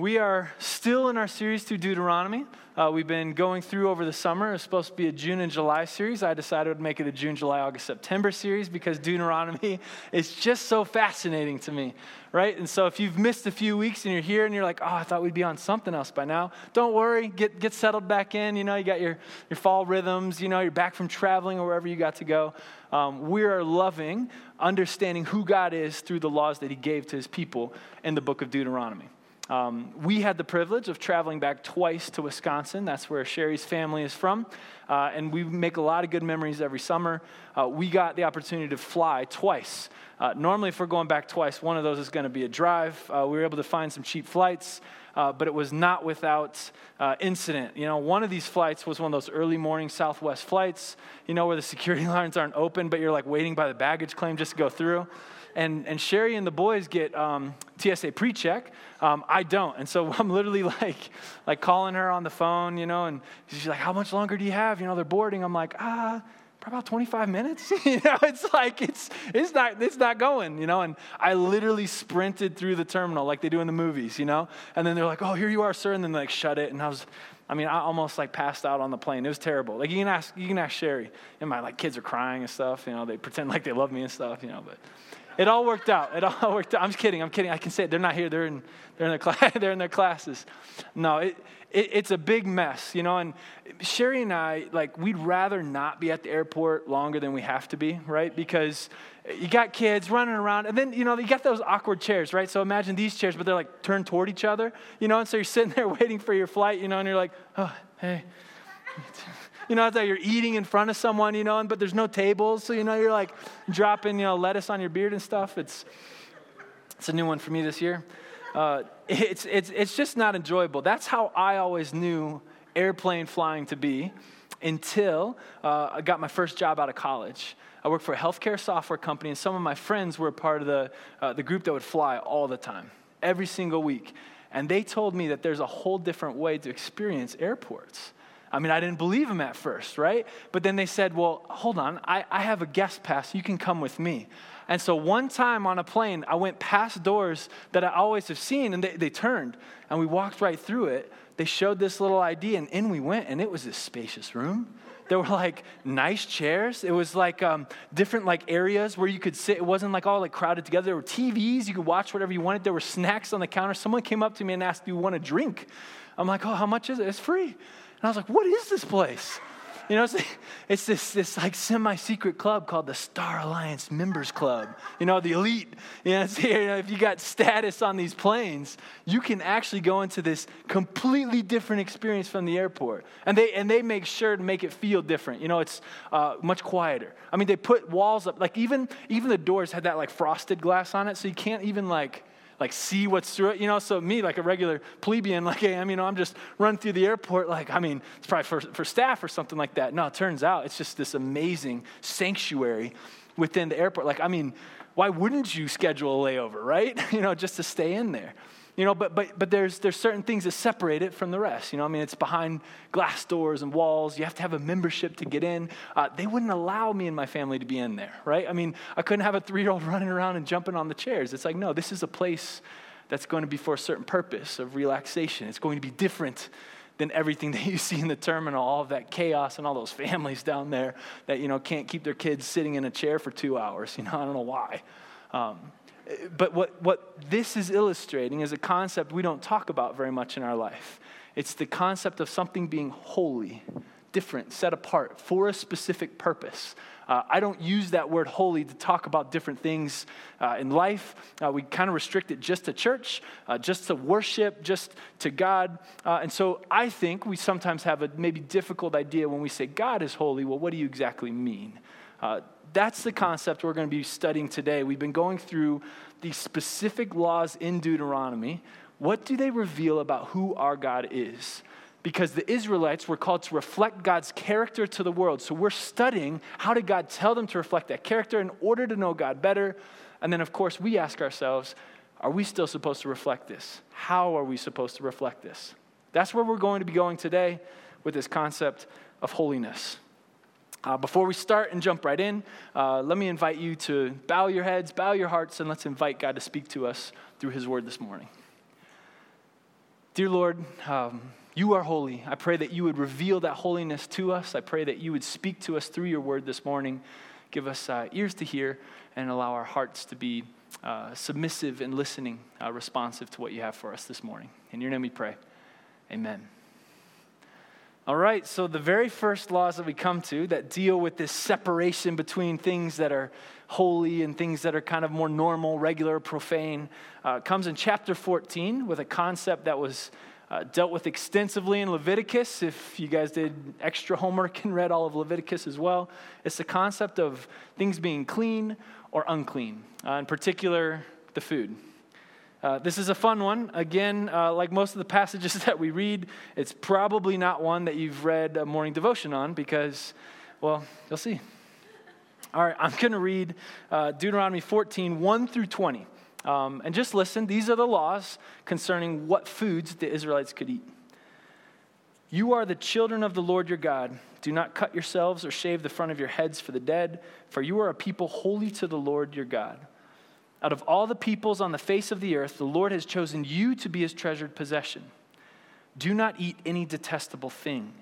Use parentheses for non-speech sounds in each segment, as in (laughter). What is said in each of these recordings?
We are still in our series through Deuteronomy. Uh, we've been going through over the summer. It's supposed to be a June and July series. I decided to make it a June, July, August, September series because Deuteronomy (laughs) is just so fascinating to me, right? And so if you've missed a few weeks and you're here and you're like, oh, I thought we'd be on something else by now, don't worry. Get, get settled back in. You know, you got your, your fall rhythms. You know, you're back from traveling or wherever you got to go. Um, we are loving understanding who God is through the laws that He gave to His people in the book of Deuteronomy. Um, we had the privilege of traveling back twice to Wisconsin. That's where Sherry's family is from. Uh, and we make a lot of good memories every summer. Uh, we got the opportunity to fly twice. Uh, normally, if we're going back twice, one of those is going to be a drive. Uh, we were able to find some cheap flights. Uh, but it was not without uh, incident. You know, one of these flights was one of those early morning Southwest flights, you know, where the security (laughs) lines aren't open, but you're like waiting by the baggage claim just to go through and, and Sherry and the boys get um, TSA pre-check. Um, I don't, and so (laughs) I'm literally like, like calling her on the phone, you know, and she's like, "How much longer do you have?" You know, they're boarding. I'm like, ah. Probably about 25 minutes. (laughs) you know, it's like it's it's not it's not going, you know. And I literally sprinted through the terminal like they do in the movies, you know. And then they're like, "Oh, here you are, sir," and then like shut it. And I was, I mean, I almost like passed out on the plane. It was terrible. Like you can ask you can ask Sherry, and my like kids are crying and stuff. You know, they pretend like they love me and stuff. You know, but it all worked out. It all (laughs) worked out. I'm just kidding. I'm kidding. I can say it. They're not here. They're in, they're in, their, (laughs) class, they're in their classes. No, it, it, it's a big mess, you know. And Sherry and I, like, we'd rather not be at the airport longer than we have to be, right? Because you got kids running around, and then, you know, you got those awkward chairs, right? So imagine these chairs, but they're like turned toward each other, you know. And so you're sitting there (laughs) waiting for your flight, you know, and you're like, oh, hey you know, it's like you're eating in front of someone, you know, but there's no tables. So, you know, you're like dropping, you know, lettuce on your beard and stuff. It's, it's a new one for me this year. Uh, (laughs) it's, it's, it's just not enjoyable. That's how I always knew airplane flying to be until uh, I got my first job out of college. I worked for a healthcare software company, and some of my friends were a part of the, uh, the group that would fly all the time, every single week. And they told me that there's a whole different way to experience airports. I mean, I didn't believe him at first, right? But then they said, well, hold on, I, I have a guest pass. You can come with me. And so one time on a plane, I went past doors that I always have seen, and they, they turned, and we walked right through it. They showed this little ID, and in we went, and it was this spacious room. There were like nice chairs. It was like um, different like areas where you could sit. It wasn't like all like crowded together. There were TVs. You could watch whatever you wanted. There were snacks on the counter. Someone came up to me and asked, "Do you want a drink?" I'm like, "Oh, how much is it?" It's free. And I was like, what is this place? You know, it's, it's this, this like semi-secret club called the Star Alliance Members Club. You know, the elite. You know, (laughs) you know, if you got status on these planes, you can actually go into this completely different experience from the airport. And they, and they make sure to make it feel different. You know, it's uh, much quieter. I mean, they put walls up. Like even, even the doors had that like frosted glass on it, so you can't even like like see what's through it, you know. So me, like a regular plebeian, (laughs) like I am, you know, I'm just running through the airport, like I mean, it's probably for, for staff or something like that. No, it turns out it's just this amazing sanctuary within the airport. Like I mean, why wouldn't you schedule a layover, right? (laughs) you know, just to stay in there. You know, but, but, but there's, there's certain things that separate it from the rest. You know, I mean, it's behind glass doors and walls. You have to have a membership to get in. Uh, they wouldn't allow me and my family to be in there, right? I mean, I couldn't have a three year old (laughs) running around and jumping on the chairs. It's like, no, this is a place that's going to be for a certain purpose of relaxation. It's going to be different than everything (laughs) that you see in the terminal, all of that chaos and all those families down there that, you know, can't keep their kids sitting in a chair for two hours. You know, I don't know why. Um, but what, what this is illustrating is a concept we don't talk about very much in our life. It's the concept of something being holy, different, set apart for a specific purpose. Uh, I don't use that word holy to talk about different things uh, in life. Uh, we kind of restrict it just to church, uh, just to worship, just to God. Uh, and so I think we sometimes have a maybe difficult idea when we say God is holy. Well, what do you exactly mean? That's the concept we're going to be studying today. We've been going through the specific laws in Deuteronomy. What do they reveal about who our God is? Because the Israelites were called to reflect God's character to the world. So we're studying how did God tell them to reflect that character in order to know God better? And then, of course, we ask ourselves, are we still supposed to reflect this? How are we supposed to reflect this? That's where we're going to be going today with this concept of holiness. Uh, before we start and jump right in, uh, let me invite you to bow your heads, bow your hearts, and let's invite God to speak to us through His word this morning. Dear Lord, um, you are holy. I pray that you would reveal that holiness to us. I pray that you would speak to us through your word this morning. Give us uh, ears to hear and allow our hearts to be uh, submissive and listening, uh, responsive to what you have for us this morning. In your name we pray. Amen. All right, so the very first laws that we come to that deal with this separation between things that are holy and things that are kind of more normal, regular, profane uh, comes in chapter 14 with a concept that was uh, dealt with extensively in Leviticus. If you guys did extra homework and read all of Leviticus as well, it's the concept of things being clean or unclean, uh, in particular, the food. Uh, this is a fun one. Again, uh, like most of the (laughs) passages that we read, it's probably not one that you've read a morning devotion on because, well, you'll see. All right, I'm going to read uh, Deuteronomy 14, 1 through 20. Um, and just listen, these are the laws concerning what foods the Israelites could eat. You are the children of the Lord your God. Do not cut yourselves or shave the front of your heads for the dead, for you are a people holy to the Lord your God. Out of all the peoples on the face of the earth, the Lord has chosen you to be his treasured possession. Do not eat any detestable thing.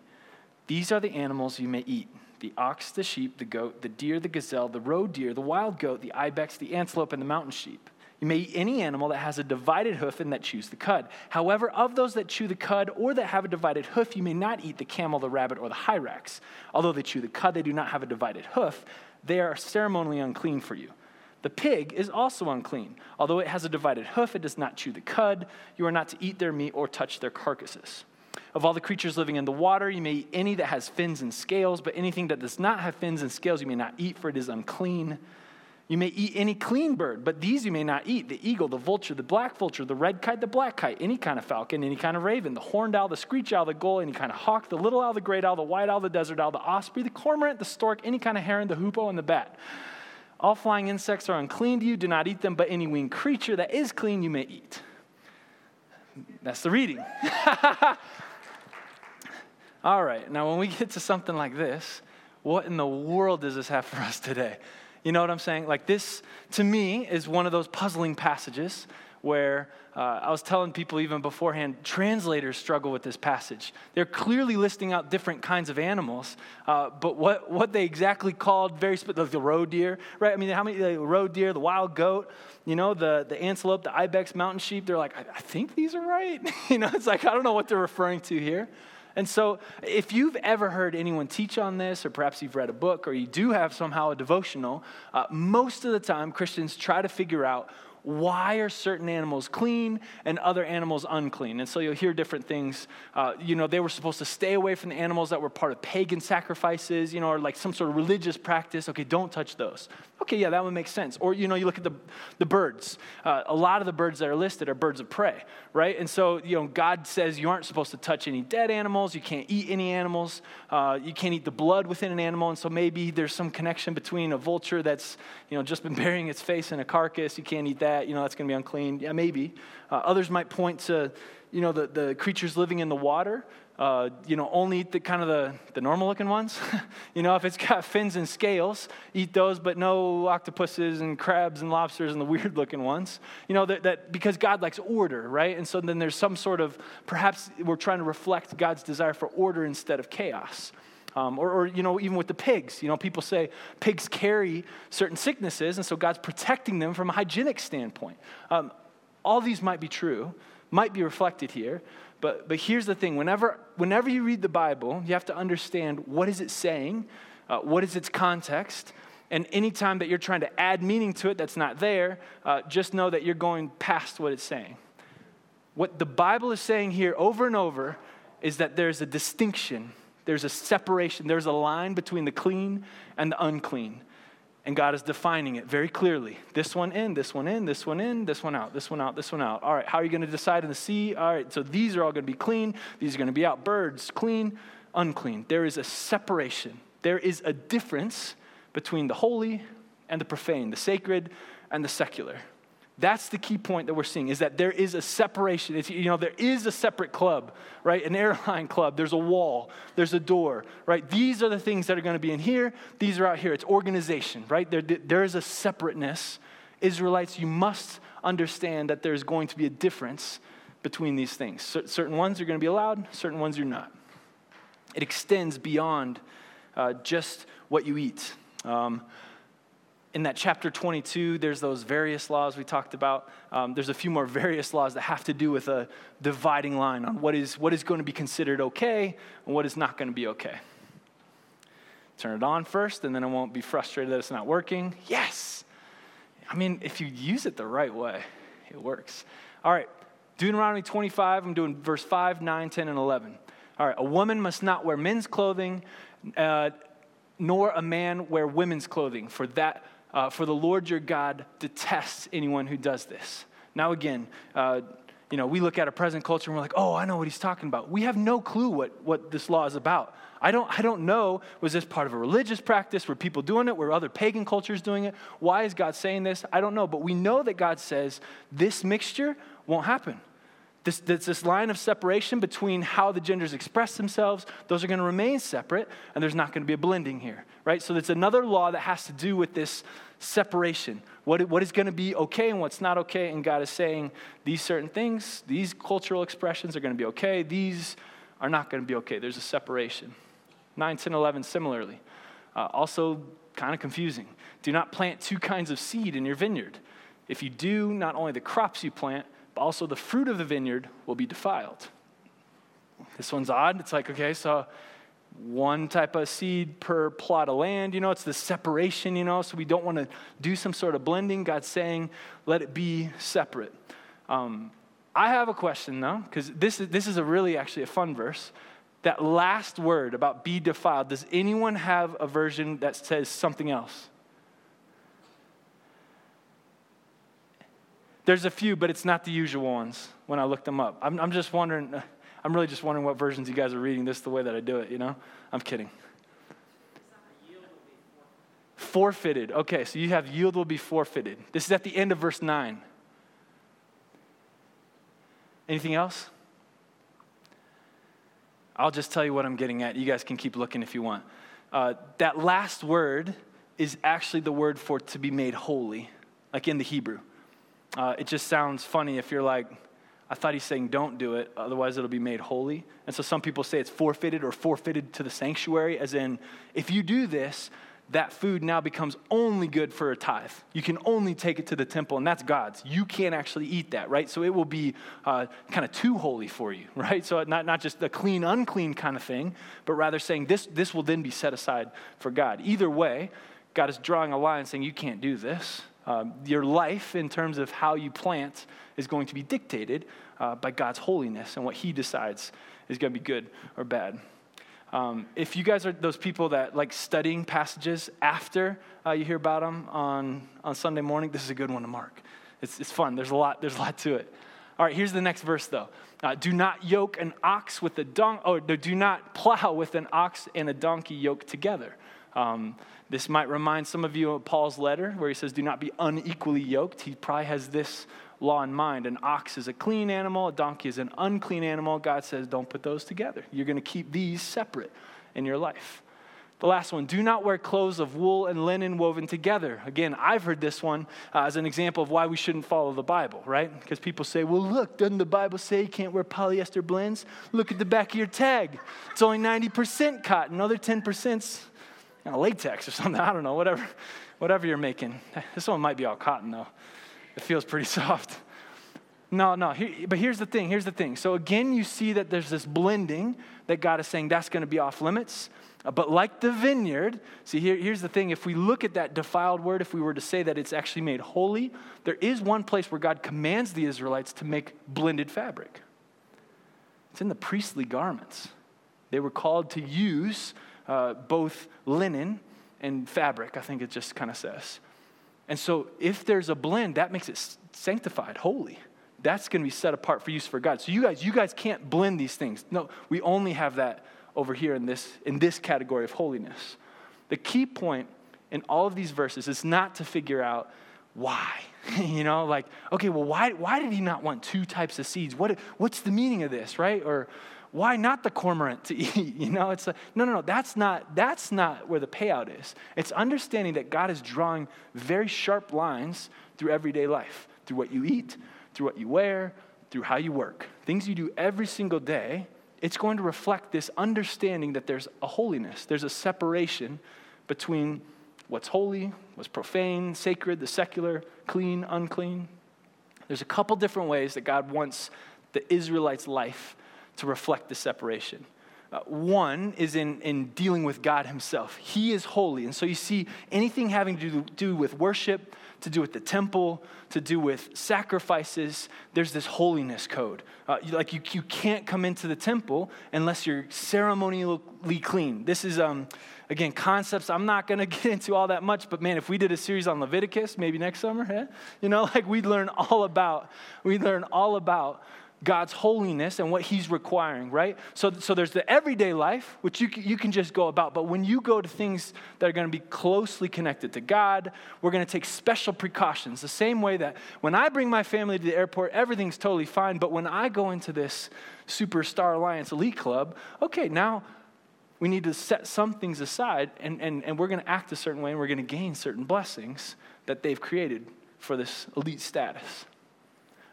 These are the animals you may eat the ox, the sheep, the goat, the deer, the gazelle, the roe deer, the wild goat, the ibex, the antelope, and the mountain sheep. You may eat any animal that has a divided hoof and that chews the cud. However, of those that chew the cud or that have a divided hoof, you may not eat the camel, the rabbit, or the hyrax. Although they chew the cud, they do not have a divided hoof. They are ceremonially unclean for you. The pig is also unclean. Although it has a divided hoof, it does not chew the cud. You are not to eat their meat or touch their carcasses. Of all the creatures living in the water, you may eat any that has fins and scales, but anything that does not have fins and scales you may not eat, for it is unclean. You may eat any clean bird, but these you may not eat the eagle, the vulture, the black vulture, the red kite, the black kite, any kind of falcon, any kind of raven, the horned owl, the screech owl, the gull, any kind of hawk, the little owl, the great owl, the white owl, the desert owl, the osprey, the cormorant, the stork, any kind of heron, the hoopoe, and the bat. All flying insects are unclean to you. Do not eat them, but any winged creature that is clean you may eat. That's the reading. (laughs) All right, now when we get to something like this, what in the world does this have for us today? You know what I'm saying? Like, this to me is one of those puzzling passages where uh, I was telling people even beforehand, translators struggle with this passage. They're clearly listing out different kinds of animals, uh, but what, what they exactly called very specific, like the roe deer, right? I mean, how many, the roe deer, the wild goat, you know, the, the antelope, the ibex mountain sheep, they're like, I, I think these are right. (laughs) you know, it's like, I don't know what they're referring to here. And so, if you've ever heard anyone teach on this, or perhaps you've read a book, or you do have somehow a devotional, uh, most of the time Christians try to figure out why are certain animals clean and other animals unclean? And so you'll hear different things. Uh, you know, they were supposed to stay away from the animals that were part of pagan sacrifices, you know, or like some sort of religious practice. Okay, don't touch those. Okay, yeah, that would make sense. Or, you know, you look at the, the birds. Uh, a lot of the birds that are listed are birds of prey, right? And so, you know, God says you aren't supposed to touch any dead animals. You can't eat any animals. Uh, you can't eat the blood within an animal. And so maybe there's some connection between a vulture that's, you know, just been (laughs) burying its face in a carcass. You can't eat that you know, that's going to be unclean. Yeah, maybe. Uh, others might point to, you know, the, the creatures living in the water. Uh, you know, only eat the kind of the, the normal looking ones. (laughs) you know, if it's got fins and scales, eat those, but no octopuses and crabs and lobsters and the (laughs) weird looking ones. You know, that, that because God likes order, right? And so then there's some sort of, perhaps we're trying to reflect God's desire for order instead of chaos. Um, or, or, you know, even with the pigs, you know, people say pigs carry certain sicknesses, and so God's protecting them from a hygienic standpoint. Um, all these might be true, might be reflected here, but, but here's the thing whenever, whenever you read the Bible, you have to understand what is it saying, uh, what is its context, and anytime that you're trying to add meaning to it that's not there, uh, just know that you're going past what it's saying. What the Bible is saying here over and over is that there's a distinction there's a separation, there's a line between the clean and the unclean. And God is defining it very clearly. This one in, this one in, this one in, this one out, this one out, this one out. All right, how are you going to decide in the sea? All right, so these are all going to be clean. These are going to be out. Birds, clean, unclean. There is a separation. There is a difference between the holy and the profane, the sacred and the secular. That's the key point that we're seeing is that there is a separation. It's, you know, there is a separate club, right? An airline (laughs) club. There's a wall. There's a door, right? These are the things that are going to be in here. These are out here. It's organization, right? There, there is a separateness. Israelites, you must understand that there's going to be a difference between these things. Certain ones are going to be allowed, certain ones you're not. It extends beyond uh, just what you eat. Um, in that chapter 22, there's those various laws we talked about. Um, there's a few more (laughs) various laws that have to do with a dividing line on what is, what is going to be considered okay and what is not going to be okay. Turn it on first, and then I won't be frustrated that it's not working. Yes! I mean, if you use it the right way, it works. All right, Deuteronomy 25, I'm doing verse 5, 9, 10, and 11. All right, a woman must not wear men's clothing, uh, nor a man wear women's clothing, for that uh, for the Lord your God detests anyone who does this. Now, again, uh, you know, we look at a present culture and we're like, oh, I know what he's talking about. We have no clue what, what this law is about. I don't, I don't know, was this part of a religious practice? Were people doing it? Were other pagan cultures doing it? Why is God saying this? I don't know. But we know that God says this mixture won't happen. This, this, this, line of separation between how the genders express themselves, those are going to remain separate, and there's not going to be a blending here, right? So it's another law that has to do with this separation. What, what is going to be okay and what's not okay, and God is saying these certain things, these cultural expressions are going to be okay, these are not going to be okay. There's a separation. 9, 10, 11, similarly. Uh, also, kind of confusing. Do not plant two kinds of seed in your vineyard. If you do, not only the crops you plant, also the fruit of the vineyard will be defiled. This one's odd. It's like, okay, so one type of seed per plot of land, you know, it's the separation, you know, so we don't want to do some sort of blending. God's saying, let it be separate. Um, I have a question though, because this is, this is a really actually a fun verse. That last word about be defiled, does anyone have a version that says something else? There's a few, but it's not the usual ones when I look them up. I'm, I'm just wondering, (sighs) I'm really just wondering what versions you guys are reading. This is the way that I do it, you know? I'm kidding. Forfeited. Okay, so you have yield will be forfeited. This is at the end of verse 9. Anything else? I'll just tell you what I'm getting at. You guys can keep looking if you want. Uh, that last word is actually the word for to be made holy, like in the Hebrew. Uh, it just sounds funny if you're like, I thought he's saying don't do it, otherwise it'll be made holy. And so some people say it's forfeited or forfeited to the sanctuary, as in, if you do this, that food now becomes only good for a tithe. You can only take it to the temple, and that's God's. You can't actually eat that, right? So it will be uh, kind of too holy for you, (laughs) right? So not, not just a clean, unclean kind of thing, but rather saying this, this will then be set aside for God. Either way, God is drawing a line saying you can't do this. Um, your life, in terms of how you plant, is going to be dictated uh, by God's holiness and what He decides is going to be good or bad. Um, if you guys are those people that like studying passages after uh, you hear about them on, on Sunday morning, this is a good one to mark. It's, it's fun. There's a lot. There's a lot to it. All right. Here's the next verse though. Uh, do not yoke an ox with a donkey. Oh, do not plow with an ox and a donkey yoked together. Um, this might remind some of you of Paul's letter where he says, Do not be unequally yoked. He probably has this law in mind. An ox is a clean animal, a donkey is an unclean animal. God says, Don't put those together. You're going to keep these separate in your life. The last one, do not wear clothes of wool and linen woven together. Again, I've heard this one uh, as an example of why we shouldn't follow the Bible, right? Because people say, well, look, doesn't the Bible say you can't wear polyester blends? Look at the back of your tag. It's only 90% cotton, other 10%'s you know, latex or something. (laughs) I don't know, whatever, whatever you're making. (laughs) This one might be all cotton though. It feels pretty (laughs) soft. No, no. But here's the thing. Here's the thing. So again, you see that there's this blending that God is saying that's going to be off limits. Uh, but like the vineyard, see, here, here's the thing. If we look at that defiled word, if we were to say that it's actually made holy, there is one place where God commands the Israelites to make blended fabric. It's in the priestly garments. They were called to use uh, both linen and fabric, I think it just kind of says. And so if there's a blend, that makes it sanctified, holy. That's going to be set apart for use for God. So you guys, you guys can't blend these things. No, we only have that over here in this, in this category of holiness. The key point in all of these verses is not to figure out why. (laughs) you know, like, okay, well, why, why did he not want two types of seeds? What, what's the meaning of this, right? Or why not the cormorant to (laughs) eat? You know, it's like, no, no, no, that's not, that's not where the payout is. It's understanding that God is drawing very sharp lines through everyday life, through what you eat, through what you wear, through how you work, things you do every single day, it's going to reflect this understanding that there's a holiness, there's a separation between what's holy, what's profane, sacred, the secular, clean, unclean. There's a couple different ways that God wants the Israelites' life to reflect the separation. Uh, one is in, in dealing with God Himself. He is holy. And so you see anything having to do, do with worship, to do with the temple, to do with sacrifices, there's this holiness code. Uh, like you, you can't come into the temple unless you're ceremonially clean. This is, um, again, concepts I'm not going (laughs) to get into all that much, but man, if we did a series on Leviticus, maybe next summer, yeah? (laughs) you know, like we'd learn all about, we'd learn all about God's holiness and what He's requiring, right? So, so there's the everyday life, which you, you can just go about. But when you go to things that are going to be closely connected to God, we're going to take special precautions. The same way that when I bring my family to the airport, everything's totally fine. But when I go into this Superstar Alliance Elite Club, okay, now we need to set some things aside and, and, and we're going to act a certain way and we're going to gain certain blessings that they've created for this elite status.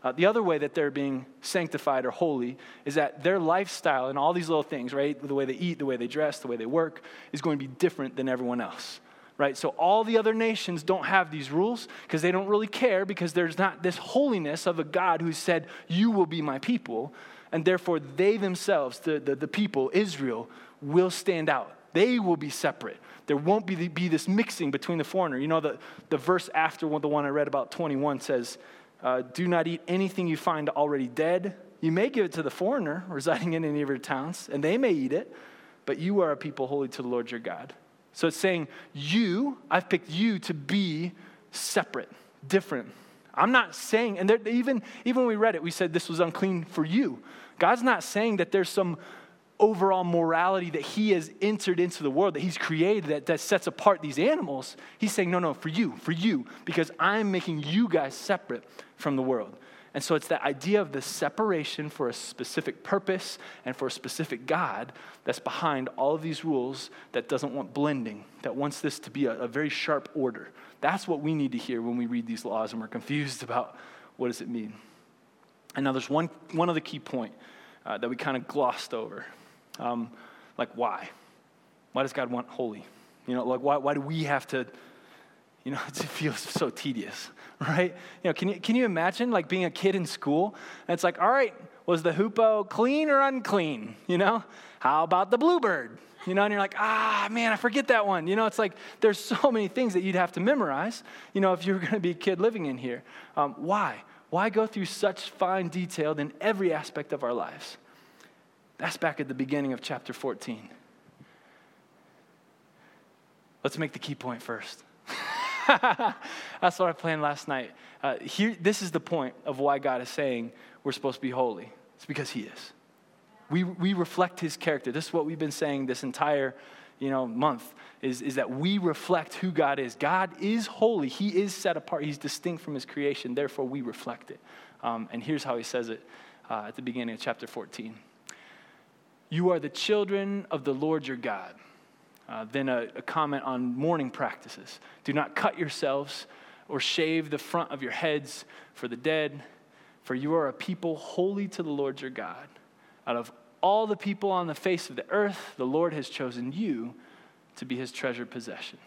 Uh, the other way that they're being sanctified or holy is that their lifestyle and all these little things, right? The way they eat, the way they dress, the way they work, is going to be different than everyone else, right? So all the other nations don't have these rules because they don't really care because there's not this holiness of a God who said, You will be my people. And therefore, they themselves, the, the, the people, Israel, will stand out. They will be separate. There won't be, be this mixing between the foreigner. You know, the, the verse after the one I read about 21 says, uh, do not eat anything you find already dead. You may give it to the foreigner residing in any of your towns, and they may eat it, but you are a people holy to the Lord your God. So it's saying, You, I've picked you to be separate, different. I'm not saying, and there, even, even when we read it, we said this was unclean for you. God's not saying that there's some overall morality that he has entered into the world, that he's created, that, that sets apart these animals. He's saying, no, no, for you, for you, because I'm making you guys separate from the world. And so it's that idea of the separation for a specific purpose and for a specific God that's behind all of these rules that doesn't want blending, that wants this to be a, a very sharp order. That's what we need to hear when we read these laws and we're confused about what does it mean. And now there's one, one other key point uh, that we kind of glossed over. Um, like, why? Why does God want holy? You know, like, why, why do we have to, you know, (laughs) it feels so tedious, (laughs) right? You know, can you, can you imagine, like, being a kid in school, and it's like, all right, was the hoopoe clean or unclean? You know, how about the bluebird? You know, and you're like, ah, man, I forget that one. You know, it's like there's so many things that you'd have to memorize, you know, if you were going to be a kid living in here. Um, why? Why go through such fine detail in every aspect of our lives? That's back at the beginning of chapter 14. Let's make the key point first. (laughs) That's what I planned last night. Uh, here, this is the point of why God is saying we're supposed to be holy. It's because He is. We, we reflect His character. This is what we've been saying this entire you know, month is, is that we reflect who God is. God is holy. He is set apart. He's distinct from His creation. Therefore, we reflect it. Um, and here's how He says it uh, at the beginning of chapter 14. You are the children of the Lord your God. Uh, then a, a comment on mourning practices. Do not cut yourselves or shave the front of your heads for the dead, for you are a people holy to the Lord your God. Out of all the people on the face of the earth, the Lord has chosen you to be his treasured possession.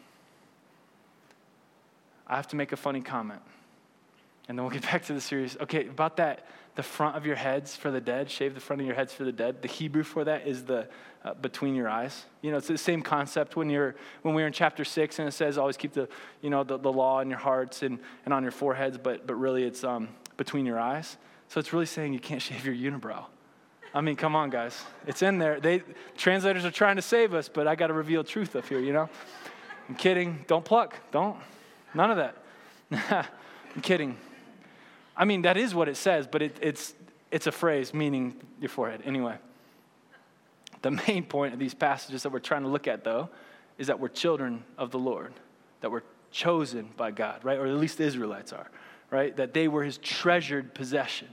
I have to make a funny comment, and then we'll get (laughs) back to the series. Okay, about that the front of your heads for the dead, shave the front of your heads for the dead. The Hebrew for that is the uh, between your eyes. You know, it's the same concept when you're when we are in chapter six and it says always keep the you know the, the law in your hearts and, and on your foreheads, but but really it's um, between your eyes. So it's really saying you can't (laughs) shave your unibrow. I mean, come on, guys. It's in there. They translators are trying to save us, but I got to reveal truth up here. You know, I'm kidding. Don't pluck. Don't. None of that. (laughs) I'm kidding. I mean, that is what it says, but it, it's, it's a phrase meaning your forehead. Anyway, the main point of these passages that we're trying to look at, though, is that we're children of the Lord, that we're chosen by God, right? Or at least the Israelites are, right? That they were his treasured possession.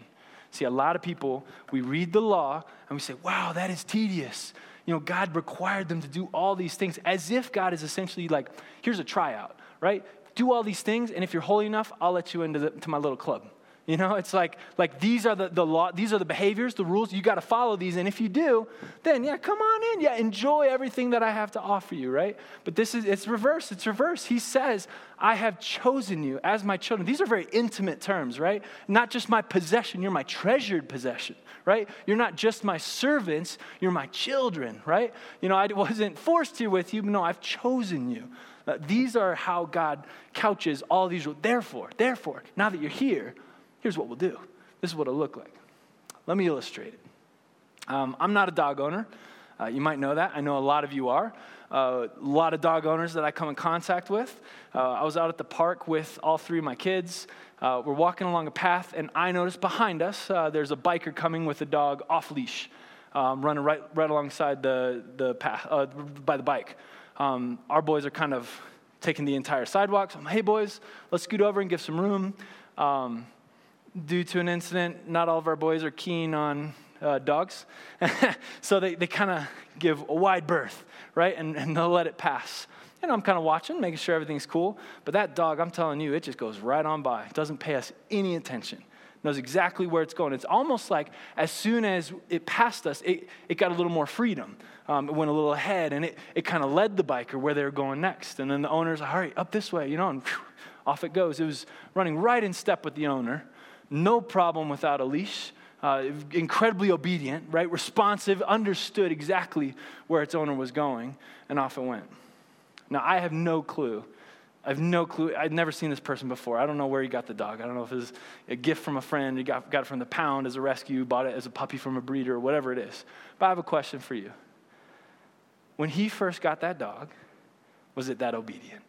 See, a lot of people, we read the law and we say, wow, that is tedious. You know, God required them to do all these things as if God is essentially like, here's a tryout, right? Do all these things, and if you're holy enough, I'll let you into the, to my little club. You know, it's like, like these are the, the law, these are the behaviors, the rules, you got to follow these. And if you do, then yeah, come on in. Yeah, enjoy everything that I have to offer you, right? But this is, it's reverse, it's reverse. He says, I have chosen you as my children. These are very intimate terms, right? Not just my possession, you're my treasured possession, right? You're not just my servants, you're my children, right? You know, I (laughs) wasn't forced here with you, but no, I've chosen you. Uh, these are how God couches all these. Therefore, therefore, now that you're here, here's what we'll do. This is what it'll look like. Let me illustrate it. Um, I'm not a dog owner. Uh, you might know that. I know a lot of you are. Uh, a lot of dog owners that I come in contact with. Uh, I was out at the park with all three of my kids. Uh, we're walking along a path, and I noticed behind us uh, there's a biker coming with a dog off leash, um, running right, right alongside the, the path, uh, by the bike. Um, our boys are kind of taking the entire sidewalk. So I'm, hey, boys, let's scoot over and give some room. Um, due to an incident, not all of our boys are keen on uh, dogs. (laughs) so they, they kind of give a wide berth, right? And, and they'll let it pass. And I'm kind of watching, making sure everything's cool. But that dog, I'm telling you, it just goes right on by. It doesn't pay us any attention. Knows exactly where it's going. It's almost like as soon as it passed us, it, it got a little more freedom. Um, it went a little ahead and it, it kind of led the biker where they were going next. And then the owner's like, all right, up this way, you know, and whew, off it goes. It was running right in step with the owner no problem without a leash. Uh, incredibly obedient, right? Responsive, understood exactly where its owner was going, and off it went. Now, I have no clue. I have no clue. I'd never seen this person before. I don't know where he got the dog. I don't know if it was a gift from a friend, he got, got it from the pound as a rescue, bought it as a puppy from a breeder, or whatever it is. But I have a question for you. When he first got that dog, was it that obedient?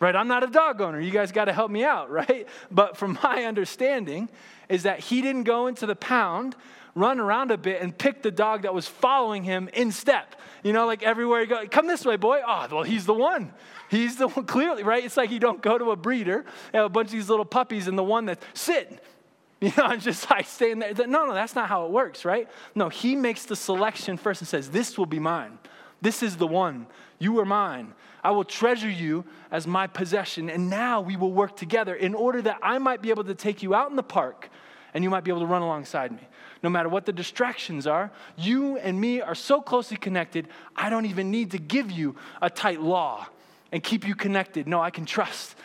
Right? I'm not a dog owner. You guys got to help me out, (laughs) right? But from my understanding, is that he didn't go into the pound, run around a bit, and pick the dog that was following him in step. You know, like everywhere you go, come this way, boy. Oh, well, he's the one. He's the one, (laughs) clearly, right? It's like you don't go to a breeder, have a bunch of these little puppies, and the one that sit. (laughs) You know, I'm just like staying there. No, no, that's not how it works, right? No, he makes the selection first and says, This will be mine. This is the one. You are mine. I will treasure you as my possession. And now we will work together in order that I might be able to take you out in the park and you might be able to run alongside me. No matter what the distractions are, you and me are so closely connected, I don't even need to give you a tight law and keep you connected. No, I can trust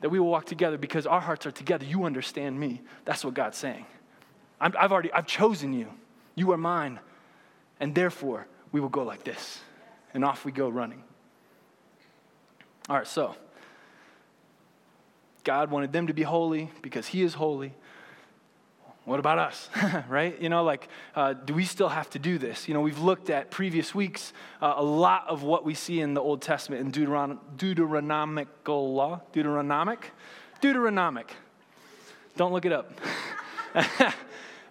that we will walk together because our hearts are together. You understand me. That's what God's saying. i have already, I've chosen you. You are mine. And therefore, we will go like this. And off we go running. All right, so God wanted them to be holy because He is holy. What about us, (laughs) right? You know, like, uh, do we still have to do this? You know, we've looked at previous weeks uh, a lot of what we see in the Old Testament in Deuteron- Deuteronomical law. Deuteronomic? Deuteronomic. Don't look it up. (laughs)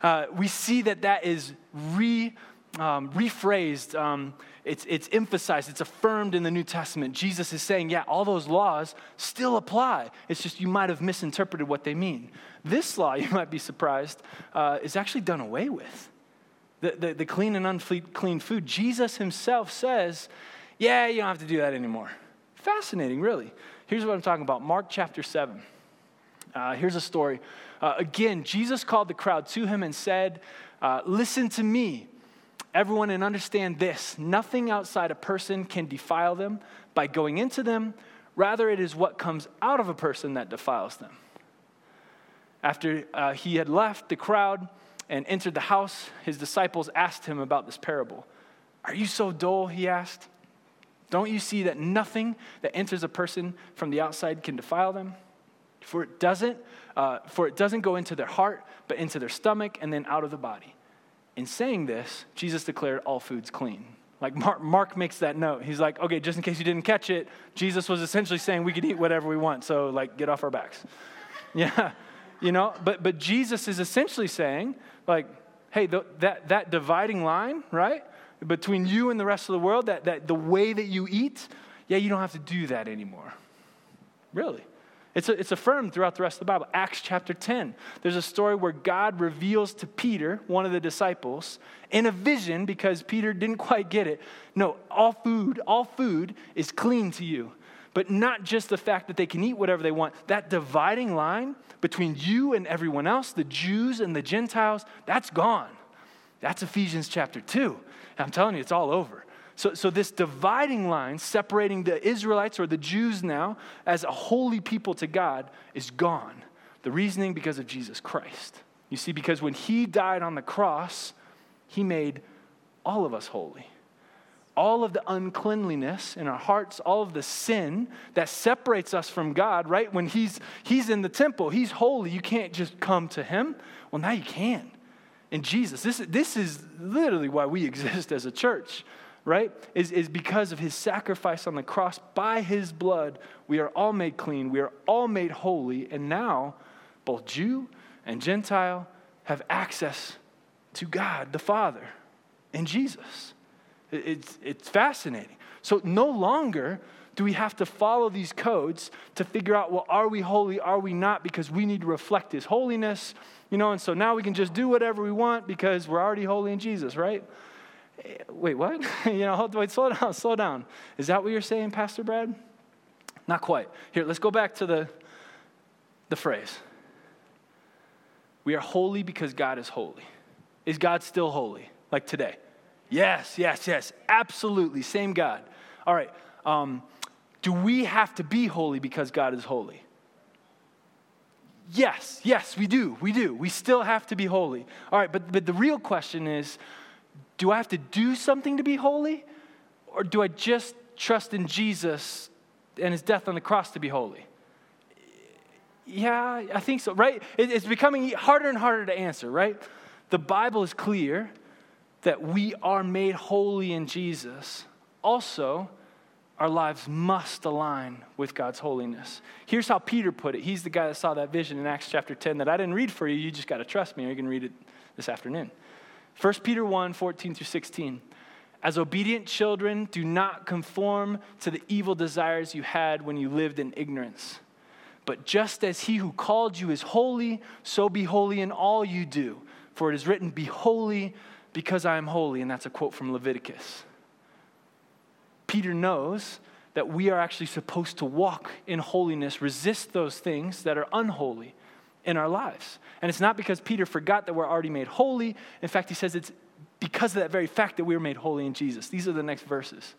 uh, we see that that is re, um, rephrased. Um, it's, it's emphasized, it's affirmed in the New Testament. Jesus is saying, yeah, all those laws still apply. It's just you might have misinterpreted what they mean. This law, (laughs) you might be surprised, uh, is actually done away with. The, the, the clean and unclean food. Jesus himself says, yeah, you don't have to do that anymore. Fascinating, really. Here's what I'm talking about Mark chapter 7. Uh, here's a story. Uh, again, Jesus called the crowd to him and said, uh, Listen to me everyone and understand this nothing outside a person can defile them by going into them. Rather, it is what comes out of a person that defiles them. After uh, he had left the crowd and entered the house, his disciples asked him about this parable. Are you so dull? He asked. Don't you see that nothing that enters a person from the outside can defile them? For it doesn't, uh, for it doesn't go into their heart, but into their stomach and then out of the body. In saying this, Jesus declared all foods clean. Like Mark, Mark, makes that note. He's like, okay, just in case you didn't catch it, Jesus was essentially saying we could eat whatever we want. So, like, get off our backs. (laughs) Yeah, you know, but, but Jesus is essentially saying, like, hey, the, that, that dividing line, right, between you and the rest of the world, that, that the way that you eat, yeah, you don't have to do that anymore. Really. It's, a, it's affirmed throughout the rest of the Bible. Acts chapter 10. There's a story where God reveals to Peter, one of the disciples, in a vision because Peter didn't quite get it. No, all food, all food is clean to you. But not just the fact that they can eat whatever they want. That dividing line between you and everyone else, the Jews and the Gentiles, that's gone. That's Ephesians chapter 2. I'm telling you, it's all over. So, so this dividing line separating the Israelites or the Jews now as a holy people to God is gone. The reasoning because of Jesus Christ. You see, because when he died on the cross, he made all of us holy. All of the uncleanliness in our hearts, all of the sin that separates us from God, right? When he's, he's in the temple, he's holy. You can't just come to him. Well, now you can. And Jesus, this, this is literally why we (laughs) exist as a church, right? Is, is because of his sacrifice on the cross. By his blood, we are all made clean. We are all made holy. And now, both Jew and Gentile have access to God the Father in Jesus. It's, it's fascinating. So no longer do we have to follow these codes to figure out, well, are we holy? Are we not? Because we need to reflect His holiness, you know, and so now we can just do whatever we want because we're already holy in Jesus, right? Wait, what? (laughs) you know, hold, wait, slow down, slow down. Is that what you're saying, Pastor Brad? Not quite. Here, let's go back to the, the phrase. We are holy because God is holy. Is God still holy, like today? Yes, yes, yes, absolutely. Same God. All right. Um, do we have to be holy because God is holy? Yes, yes, we do. We do. We still have to be holy. All right, but, but the real question is do I have to do something to be holy? Or do I just trust in Jesus and his death on the cross to be holy? Yeah, I think so, right? It's becoming harder and harder to answer, right? The Bible is clear that we are made holy in Jesus, also, our lives must align with God's holiness. Here's how Peter put it. He's the guy that saw that vision in Acts chapter 10 that I didn't read for you. You just got to trust me, or you can read it this afternoon. 1 Peter 1 14 through 16. As obedient children, do not conform to the evil desires you had when you lived in ignorance. But just as he who called you is holy, so be holy in all you do. For it is written, Be holy because I am holy. And that's a quote from Leviticus. Peter knows that we are actually supposed to walk in holiness, resist those things that are unholy in our lives. And it's not because Peter forgot that we're already made holy. In fact, he says it's because of that very fact that we were made holy in Jesus. These are the next verses.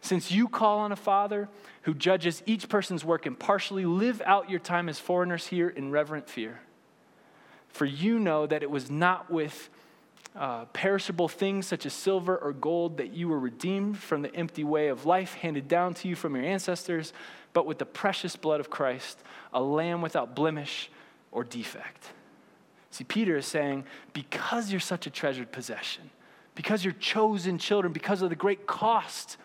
Since you call on a father who judges each person's work impartially, live out your time as foreigners here in reverent fear. For you know that it was not with uh, perishable things such as silver or gold that you were redeemed from the empty way of life handed down to you from your ancestors, but with the precious blood of Christ, a lamb without blemish or defect. See, Peter is saying, because you're such a treasured possession, because you're chosen children, because of the great cost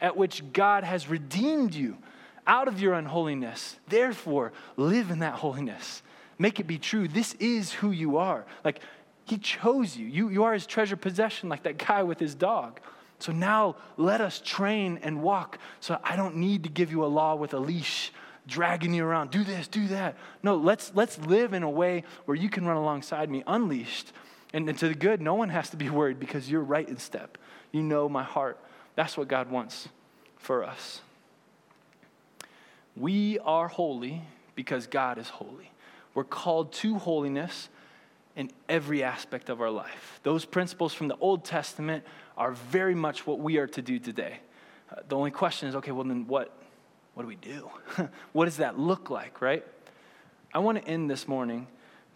at which God has redeemed you out of your unholiness, therefore live in that holiness. Make it be true. This is who you are. Like, he chose you. you. You are his treasure possession, like that guy with his dog. So now let us train and walk so I don't need to give you a law with a leash dragging you around. Do this, do that. No, let's, let's live in a way where you can run alongside me unleashed. And, and to the good, no one has to be worried because you're right in step. You know my heart. That's what God wants for us. We are holy because God is holy. We're called to holiness in every aspect of our life. Those principles from the Old Testament are very much what we are to do today. Uh, the only question is okay, well, then what, what do we do? (laughs) what does that look like, right? I want to end this morning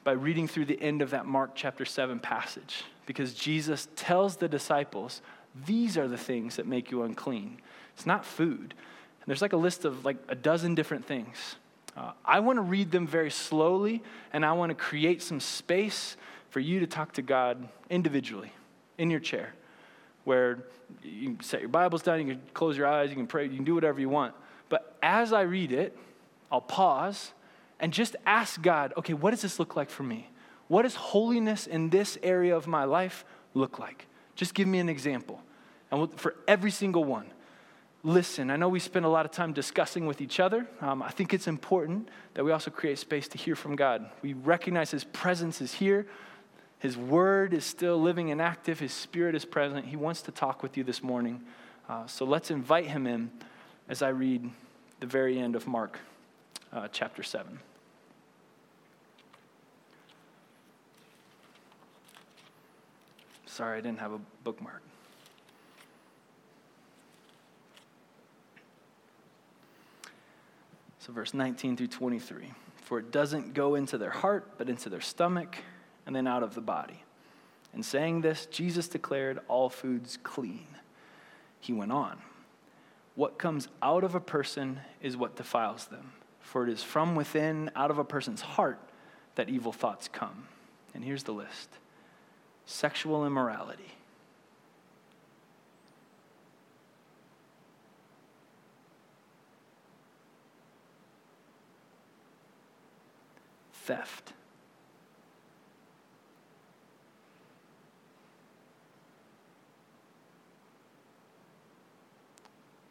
by reading through the end of that Mark chapter 7 passage because Jesus tells the disciples, these are the things that make you unclean. It's not food. And there's like a list of like a dozen different things. Uh, I want to read them very slowly, and I want to create some space for you to talk to God individually in your chair, where you set your Bibles down, you can close your eyes, you can pray, you can do whatever you want. But as I read it, I'll pause and just ask God, okay, what does this look like for me? What does holiness in this area of my life look like? Just give me an example. And for every single one, listen. I know we spend a lot of time discussing with each other. Um, I think it's important that we also create space to hear from God. We recognize His presence is here, His word is still living and active, His spirit is present. He wants to talk with you this morning. Uh, so let's invite Him in as I read the very end of Mark uh, chapter 7. Sorry, I didn't have a bookmark. So, verse 19 through 23. For it doesn't go into their heart, but into their stomach, and then out of the body. In saying this, Jesus declared all foods clean. He went on. What comes out of a person is what defiles them. For it is from within, out of a person's heart, that evil thoughts come. And here's the list sexual immorality, theft.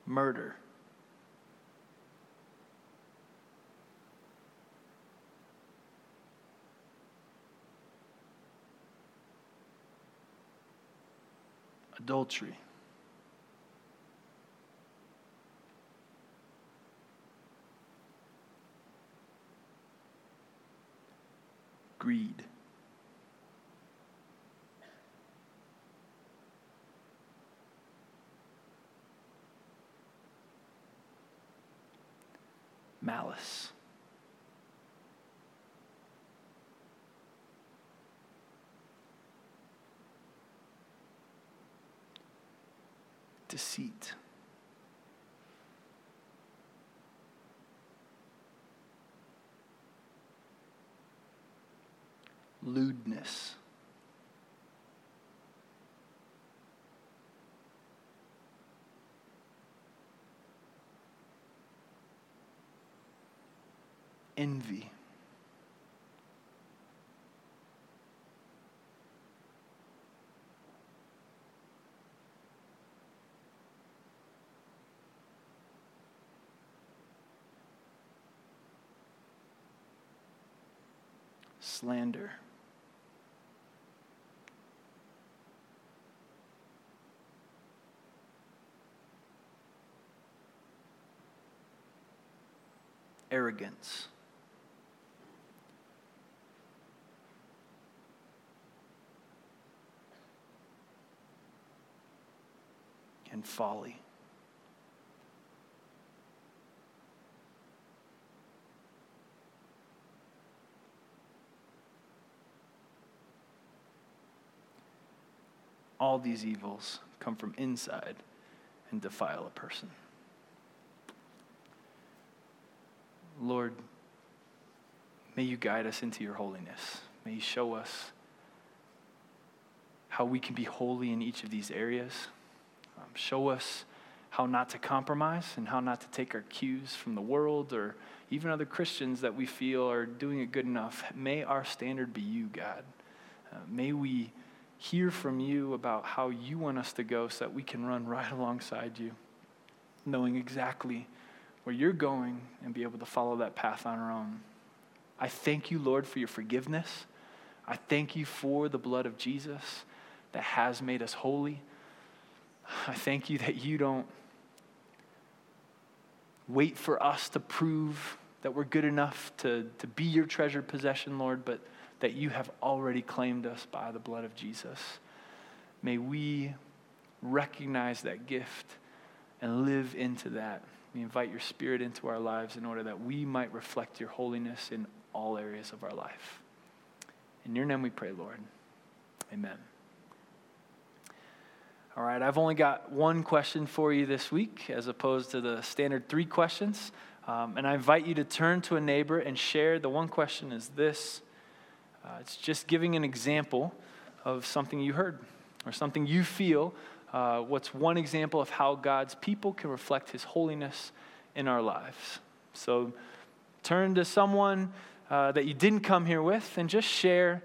Murder. Adultery. greed. Malice. Deceit. lewdness. Envy. slander. arrogance. And folly. All these evils come from inside and defile a person. Lord, may you guide us into your holiness. May you show us how we can be holy in each of these areas. Show us how not to compromise and how not to take our cues from the world or even other Christians that we feel are doing it good enough. May our standard be you, God. Uh, may we hear from you about how you want us to go so that we can run right (laughs) alongside you, knowing exactly where you're going and be able to follow that path on our own. I thank you, Lord, for your forgiveness. I thank you for the blood of Jesus that has made us holy. I thank you that you don't wait for us to prove that we're good enough to, to be your treasured possession, Lord, but that you have already claimed us by the blood of Jesus. May we recognize that gift and live into that. We invite your spirit into our lives in order that we might reflect your holiness in all areas of our life. In your name we pray, Lord. Amen. All right, I've only got one question for you this week as opposed to the standard three questions. Um, and I invite you to turn to a neighbor and share. The one question is this uh, it's just giving an example of something you heard or something you feel uh, what's one example of how God's people can reflect his holiness in our lives. So turn to someone uh, that you didn't come here with and just share.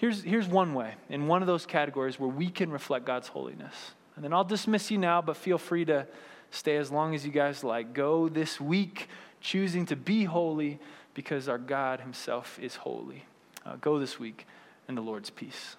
Here's, here's one way in one of those categories where we can reflect God's holiness. And then I'll dismiss you now, but feel free to stay as long as you guys like. Go this week choosing to be holy because our God Himself is holy. Uh, go this week in the Lord's peace.